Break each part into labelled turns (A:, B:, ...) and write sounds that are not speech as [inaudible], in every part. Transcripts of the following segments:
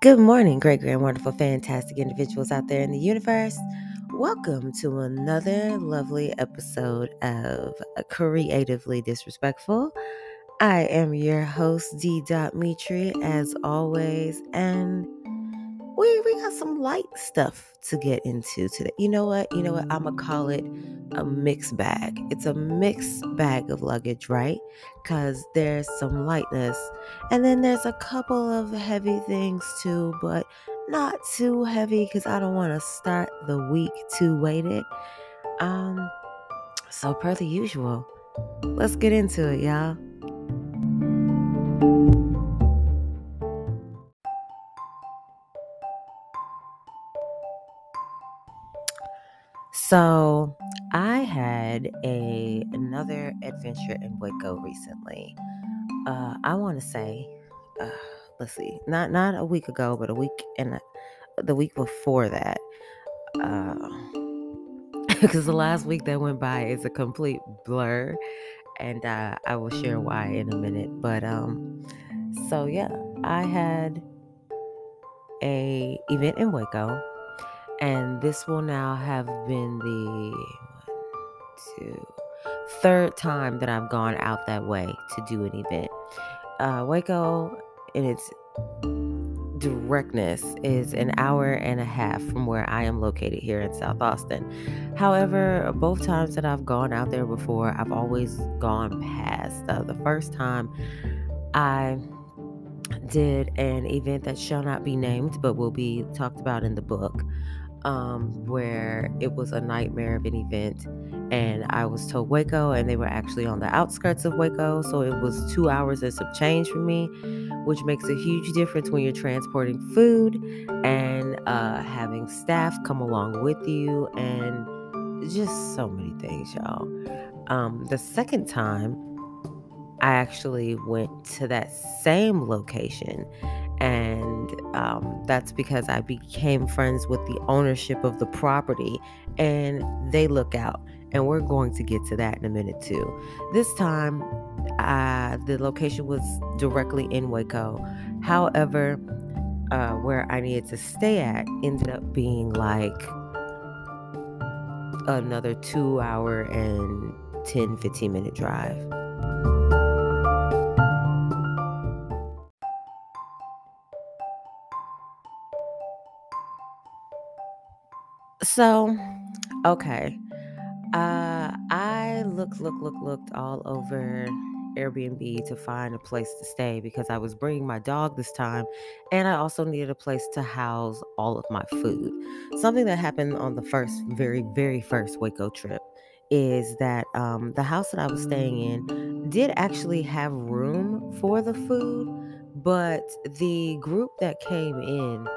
A: Good morning, great, grand, wonderful, fantastic individuals out there in the universe. Welcome to another lovely episode of Creatively Disrespectful. I am your host, D. Mitri, as always, and some light stuff to get into today. You know what? You know what? I'ma call it a mixed bag. It's a mixed bag of luggage, right? Cause there's some lightness, and then there's a couple of heavy things too, but not too heavy because I don't want to start the week too weighted. Um, so per the usual, let's get into it, y'all. So I had a another adventure in Waco recently. Uh, I want to say, uh, let's see, not not a week ago, but a week and the week before that. Because uh, [laughs] the last week that went by is a complete blur, and uh, I will share why in a minute. But um, so yeah, I had a event in Waco and this will now have been the one, two, third time that I've gone out that way to do an event. Uh, Waco, in its directness, is an hour and a half from where I am located here in South Austin. However, both times that I've gone out there before, I've always gone past. Uh, the first time I did an event that shall not be named but will be talked about in the book um, where it was a nightmare of an event. And I was told Waco, and they were actually on the outskirts of Waco. So it was two hours and some change for me, which makes a huge difference when you're transporting food and uh, having staff come along with you, and just so many things, y'all. Um, the second time, I actually went to that same location and um, that's because I became friends with the ownership of the property, and they look out. And we're going to get to that in a minute too. This time, uh, the location was directly in Waco. However, uh, where I needed to stay at ended up being like another two hour and 10, 15 minute drive. So, okay. Uh, I looked, looked, looked, looked all over Airbnb to find a place to stay because I was bringing my dog this time and I also needed a place to house all of my food. Something that happened on the first, very, very first Waco trip is that um, the house that I was staying in did actually have room for the food, but the group that came in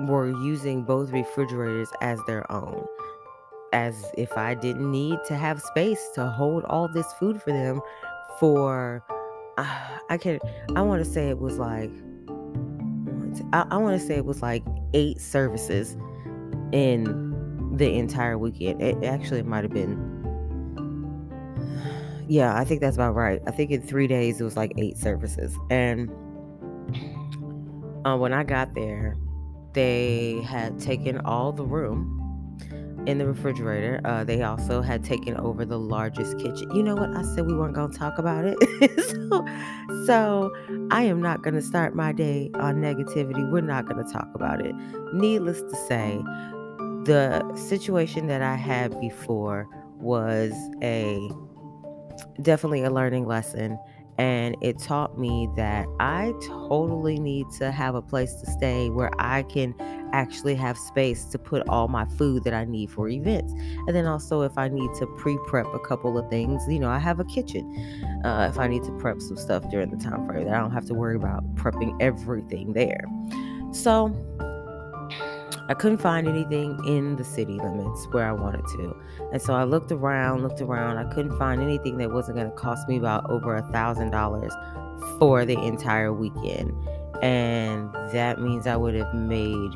A: were using both refrigerators as their own. As if I didn't need to have space to hold all this food for them for uh, [sighs] I can I want to say it was like I, I want to say it was like eight services in the entire weekend. It actually might have been [sighs] yeah, I think that's about right. I think in three days it was like eight services. And uh, when I got there, they had taken all the room in the refrigerator. Uh, they also had taken over the largest kitchen. You know what? I said we weren't going to talk about it. [laughs] so, so I am not going to start my day on negativity. We're not going to talk about it. Needless to say, the situation that I had before was a definitely a learning lesson and it taught me that I totally need to have a place to stay where I can actually have space to put all my food that I need for events. And then also, if I need to pre prep a couple of things, you know, I have a kitchen. Uh, if I need to prep some stuff during the time frame, that I don't have to worry about prepping everything there. So, I couldn't find anything in the city limits where I wanted to. And so I looked around, looked around. I couldn't find anything that wasn't going to cost me about over a thousand dollars for the entire weekend. And that means I would have made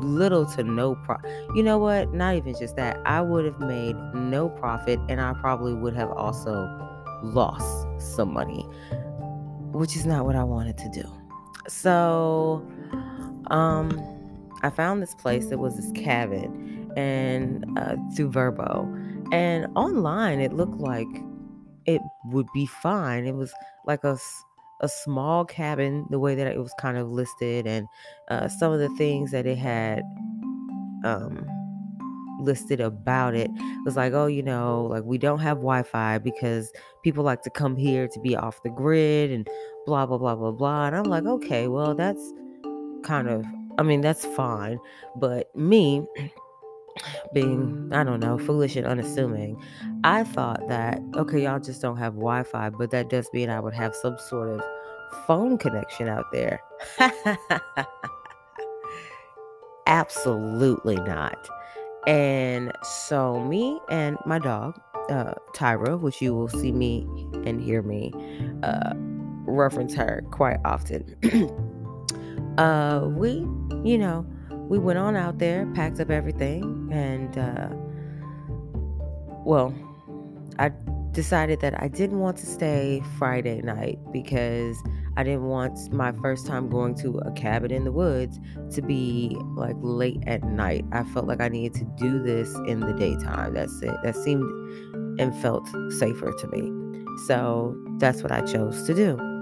A: little to no profit. You know what? Not even just that. I would have made no profit and I probably would have also lost some money, which is not what I wanted to do. so um I found this place. It was this cabin and uh, through Vrbo. And online it looked like it would be fine. It was like a a small cabin, the way that it was kind of listed, and uh, some of the things that it had um, listed about it was like, oh, you know, like we don't have Wi Fi because people like to come here to be off the grid and blah, blah, blah, blah, blah. And I'm like, okay, well, that's kind of, I mean, that's fine. But me, [clears throat] being, I don't know, foolish and unassuming, I thought that, okay, y'all just don't have Wi Fi, but that does mean I would have some sort of phone connection out there. [laughs] Absolutely not. And so, me and my dog, uh, Tyra, which you will see me and hear me uh, reference her quite often, [clears throat] uh, we, you know, we went on out there, packed up everything, and, uh, well, I decided that I didn't want to stay Friday night because I didn't want my first time going to a cabin in the woods to be like late at night. I felt like I needed to do this in the daytime. That's it. That seemed and felt safer to me. So that's what I chose to do.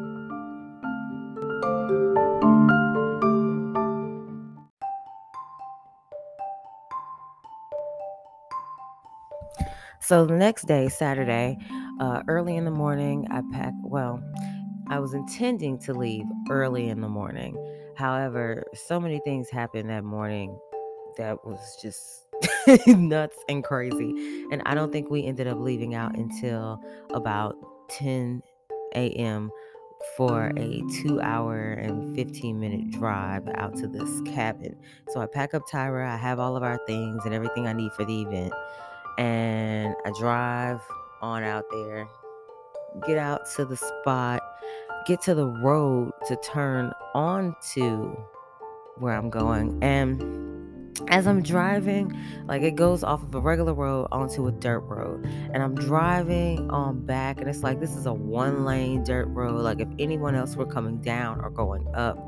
A: So the next day, Saturday, uh, early in the morning, I packed. Well, I was intending to leave early in the morning. However, so many things happened that morning that was just [laughs] nuts and crazy. And I don't think we ended up leaving out until about 10 a.m. for a two hour and 15 minute drive out to this cabin. So I pack up Tyra, I have all of our things and everything I need for the event. And I drive on out there, get out to the spot, get to the road to turn onto where I'm going. And as I'm driving, like it goes off of a regular road onto a dirt road. And I'm driving on back, and it's like this is a one lane dirt road. Like if anyone else were coming down or going up,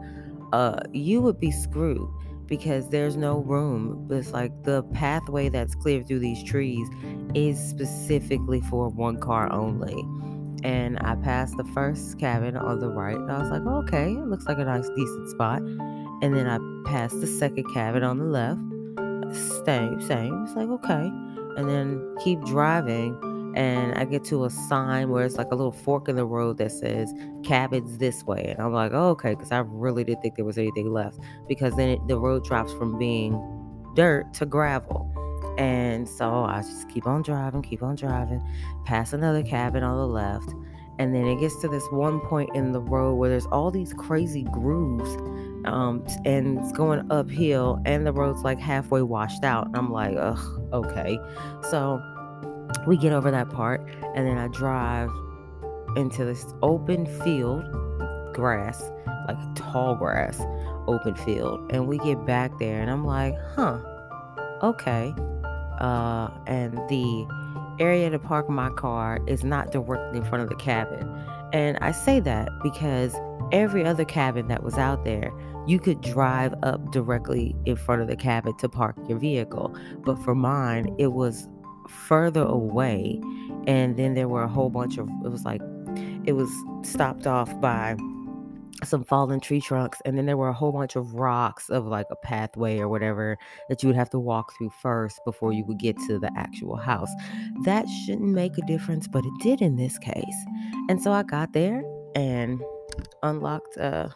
A: uh, you would be screwed because there's no room. But it's like the pathway that's cleared through these trees is specifically for one car only and I passed the first cabin on the right. And I was like, okay, it looks like a nice, decent spot. And then I passed the second cabin on the left. Same, same. It's like, okay. And then keep driving. And I get to a sign where it's like a little fork in the road that says cabins this way. And I'm like, oh, okay, because I really didn't think there was anything left. Because then it, the road drops from being dirt to gravel. And so I just keep on driving, keep on driving, pass another cabin on the left. And then it gets to this one point in the road where there's all these crazy grooves. Um, and it's going uphill, and the road's like halfway washed out. And I'm like, ugh, okay. So we get over that part, and then I drive into this open field, grass, like tall grass, open field. And we get back there, and I'm like, huh, okay uh, and the area to park my car is not directly in front of the cabin. And I say that because every other cabin that was out there, you could drive up directly in front of the cabin to park your vehicle. But for mine, it was further away. And then there were a whole bunch of, it was like, it was stopped off by some fallen tree trunks and then there were a whole bunch of rocks of like a pathway or whatever that you would have to walk through first before you would get to the actual house that shouldn't make a difference but it did in this case and so i got there and unlocked uh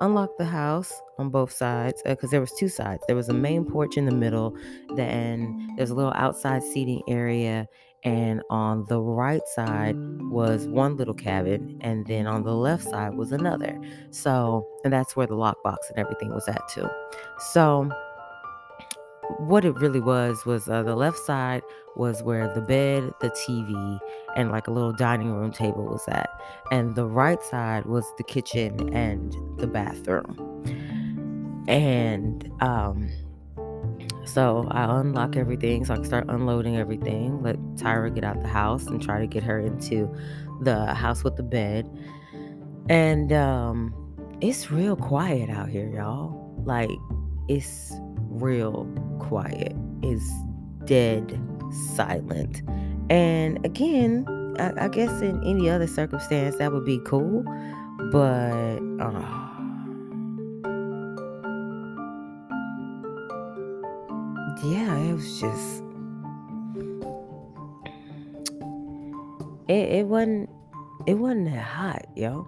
A: unlocked the house on both sides because uh, there was two sides. There was a main porch in the middle then there's a little outside seating area and on the right side was one little cabin and then on the left side was another. So and that's where the lockbox and everything was at too. So what it really was was uh, the left side was where the bed the tv and like a little dining room table was at and the right side was the kitchen and the bathroom and um so I unlock everything so I can start unloading everything, let Tyra get out the house and try to get her into the house with the bed. And um, it's real quiet out here, y'all. Like, it's real quiet. It's dead silent. And again, I, I guess in any other circumstance that would be cool, but uh, yeah, it was just it, it wasn't it wasn't that hot, yo.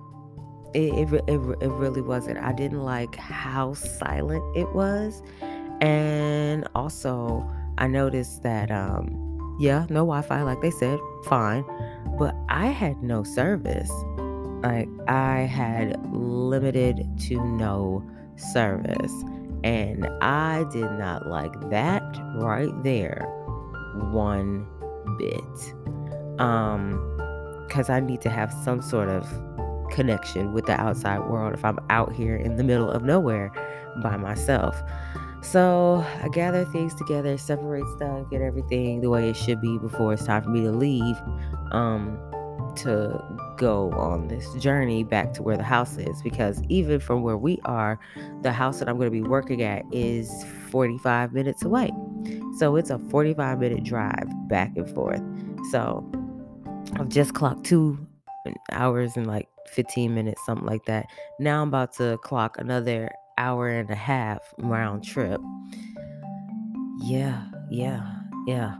A: It, it, it, it really wasn't. I didn't like how silent it was. And also, I noticed that, um, yeah, no Wi Fi, like they said, fine. But I had no service. Like, I had limited to no service. And I did not like that right there one bit. Um, because I need to have some sort of connection with the outside world if I'm out here in the middle of nowhere by myself. So I gather things together, separate stuff, get everything the way it should be before it's time for me to leave um, to go on this journey back to where the house is. Because even from where we are, the house that I'm going to be working at is 45 minutes away. So it's a 45 minute drive back and forth. So I've just clocked two hours and like 15 minutes, something like that. Now I'm about to clock another hour and a half round trip. Yeah, yeah, yeah.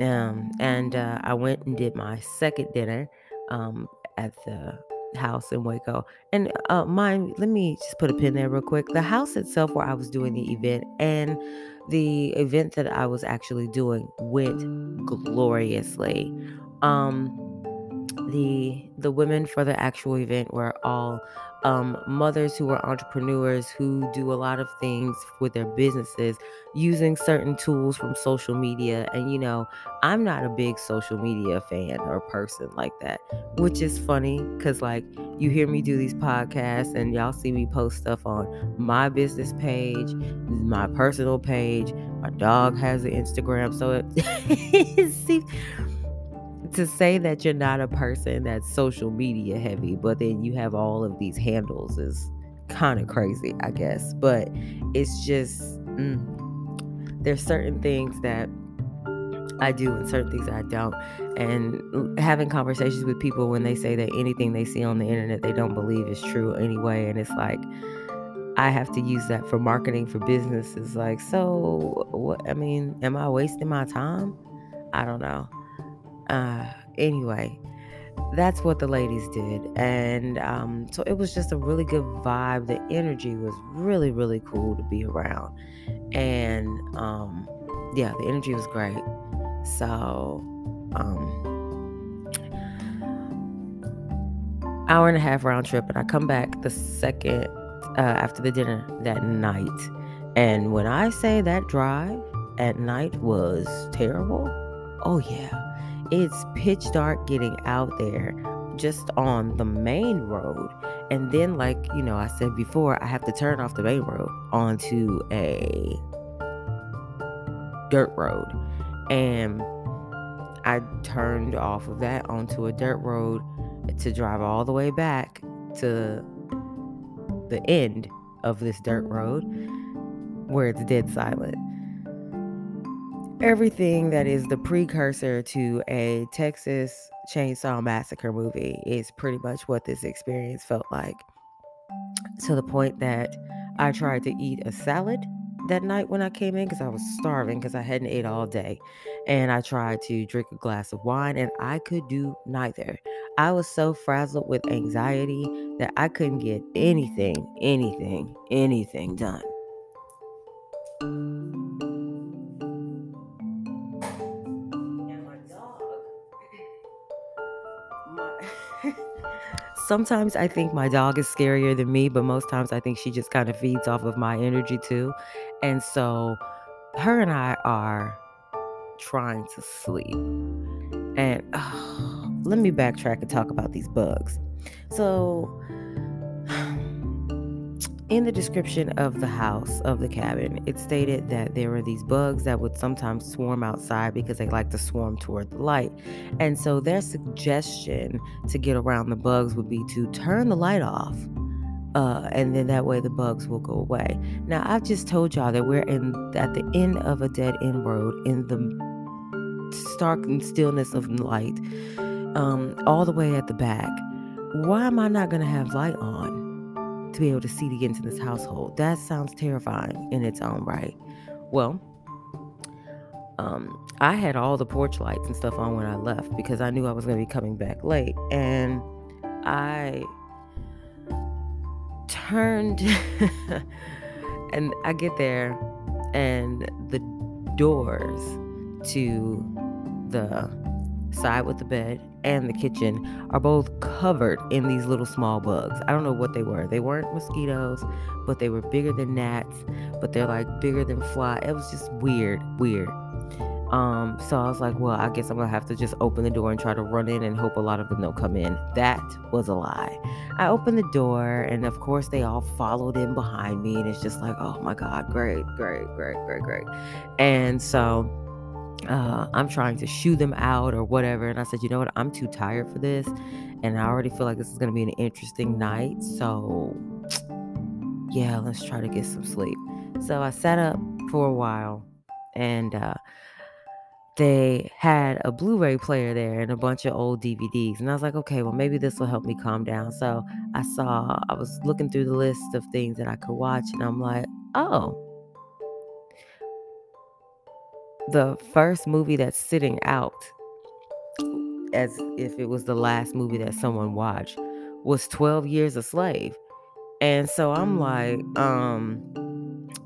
A: Um, and uh, I went and did my second dinner um, at the house in Waco. And uh, mind, let me just put a pin there real quick. The house itself, where I was doing the event, and the event that I was actually doing went gloriously. Um, the the women for the actual event were all um, mothers who are entrepreneurs who do a lot of things with their businesses using certain tools from social media. And you know, I'm not a big social media fan or person like that, which is funny because, like, you hear me do these podcasts and y'all see me post stuff on my business page, my personal page. My dog has an Instagram, so it, it seems to say that you're not a person that's social media heavy, but then you have all of these handles is kind of crazy, I guess. But it's just mm, there's certain things that I do and certain things I don't. And having conversations with people when they say that anything they see on the internet they don't believe is true anyway, and it's like I have to use that for marketing for businesses. Like, so what? I mean, am I wasting my time? I don't know. Uh, anyway, that's what the ladies did. And um, so it was just a really good vibe. The energy was really, really cool to be around. And um, yeah, the energy was great. So, um, hour and a half round trip. And I come back the second uh, after the dinner that night. And when I say that drive at night was terrible, oh yeah it's pitch dark getting out there just on the main road. And then, like, you know, I said before, I have to turn off the main road onto a dirt road. And I turned off of that onto a dirt road to drive all the way back to the end of this dirt road where it's dead silent everything that is the precursor to a Texas Chainsaw Massacre movie is pretty much what this experience felt like. To the point that I tried to eat a salad that night when I came in because I was starving because I hadn't ate all day. And I tried to drink a glass of wine and I could do neither. I was so frazzled with anxiety that I couldn't get anything, anything, anything done. Sometimes I think my dog is scarier than me, but most times I think she just kind of feeds off of my energy too. And so her and I are trying to sleep. And oh, [sighs] let me backtrack and talk about these bugs. So in the description of the house, of the cabin, it stated that there were these bugs that would sometimes swarm outside because they like to swarm toward the light. And so their suggestion to get around the bugs would be to turn the light off Uh, and then that way the bugs will go away. Now I've just told y'all that we're in at the end of a dead end road in the stark stillness of light, um, all the way at the back. Why am I not gonna have light on to be able to see to get into this household? That sounds terrifying in its own right. Well, um, I had all the porch lights and stuff on when I left because I knew I was going to be coming back late. And I turned [laughs] and I get there, and the doors to the side with the bed and the kitchen are both covered in these little small bugs. I don't know what they were. They weren't mosquitoes, but they were bigger than gnats, but they're like bigger than fly. It was just weird, weird. Um, so I was like, well, I guess I'm gonna have to just open the door and try to run in and hope a lot of them don't come in. That was a lie. I opened the door, and of course, they all followed in behind me, and it's just like, oh my god, great, great, great, great, great. And so uh, I'm trying to shoo them out or whatever. And I said, you know what? I'm too tired for this. And I already feel like this is going to be an interesting night. So, yeah, let's try to get some sleep. So I sat up for a while and uh, they had a Blu ray player there and a bunch of old DVDs. And I was like, okay, well, maybe this will help me calm down. So I saw, I was looking through the list of things that I could watch, and I'm like, oh, the first movie that's sitting out as if it was the last movie that someone watched was 12 years a slave. And so i'm like um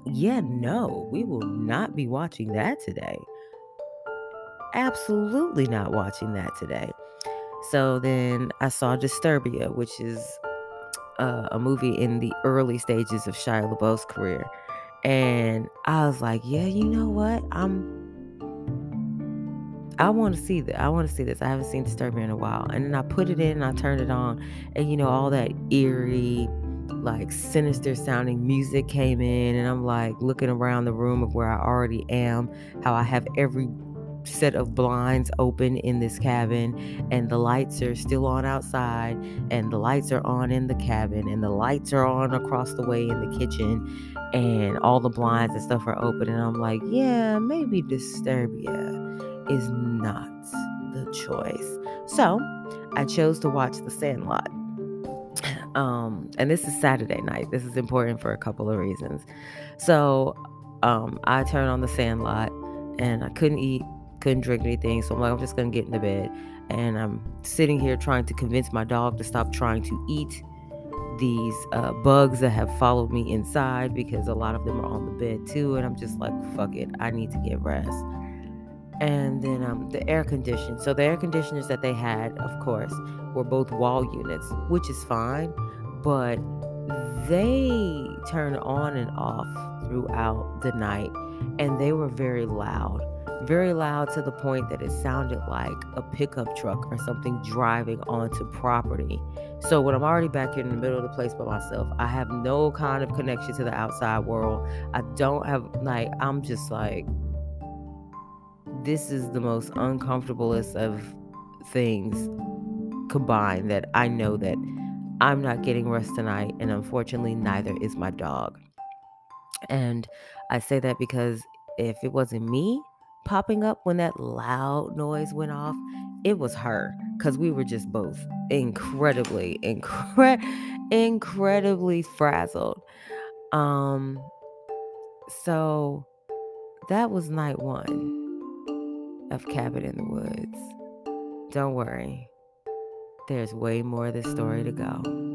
A: yeah no we will not be watching that today. Absolutely not watching that today. So then i saw disturbia which is uh, a movie in the early stages of shia labeouf's career. And i was like yeah you know what? I'm I want to see that. I want to see this. I haven't seen Disturbia in a while. And then I put it in and I turned it on. And you know, all that eerie, like sinister sounding music came in. And I'm like looking around the room of where I already am, how I have every set of blinds open in this cabin and the lights are still on outside and the lights are on in the cabin and the lights are on across the way in the kitchen and all the blinds and stuff are open and I'm like, yeah, maybe Disturbia is not the choice. So I chose to watch The Sandlot. [clears throat] Um, and this is Saturday night. This is important for a couple of reasons. So um, I turned on The Sandlot and I couldn't eat, couldn't drink anything. So I'm like, I'm just going to get into bed. And I'm sitting here trying to convince my dog to stop trying to eat these uh, bugs that have followed me inside because a lot of them are on the bed too. And I'm just like, fuck it, I need to get rest and then um, the air condition. So the air conditioners that they had, of course, were both wall units, which is fine, but they turn on and off throughout the night, and they were very loud. Very loud to the point that it sounded like a pickup truck or something driving onto property. So, when I'm already back here in the middle of the place by myself, I have no kind of connection to the outside world. I don't have, like, I'm just like, this is the most uncomfortablest of things combined that I know that I'm not getting rest tonight, and unfortunately, neither is my dog. And I say that because if it wasn't me popping up when that loud noise went off, it was her because we were just both incredibly, incre- incredibly frazzled. Um, so that was night one of Cabin in the Woods. Don't worry, there's way more of this story to go.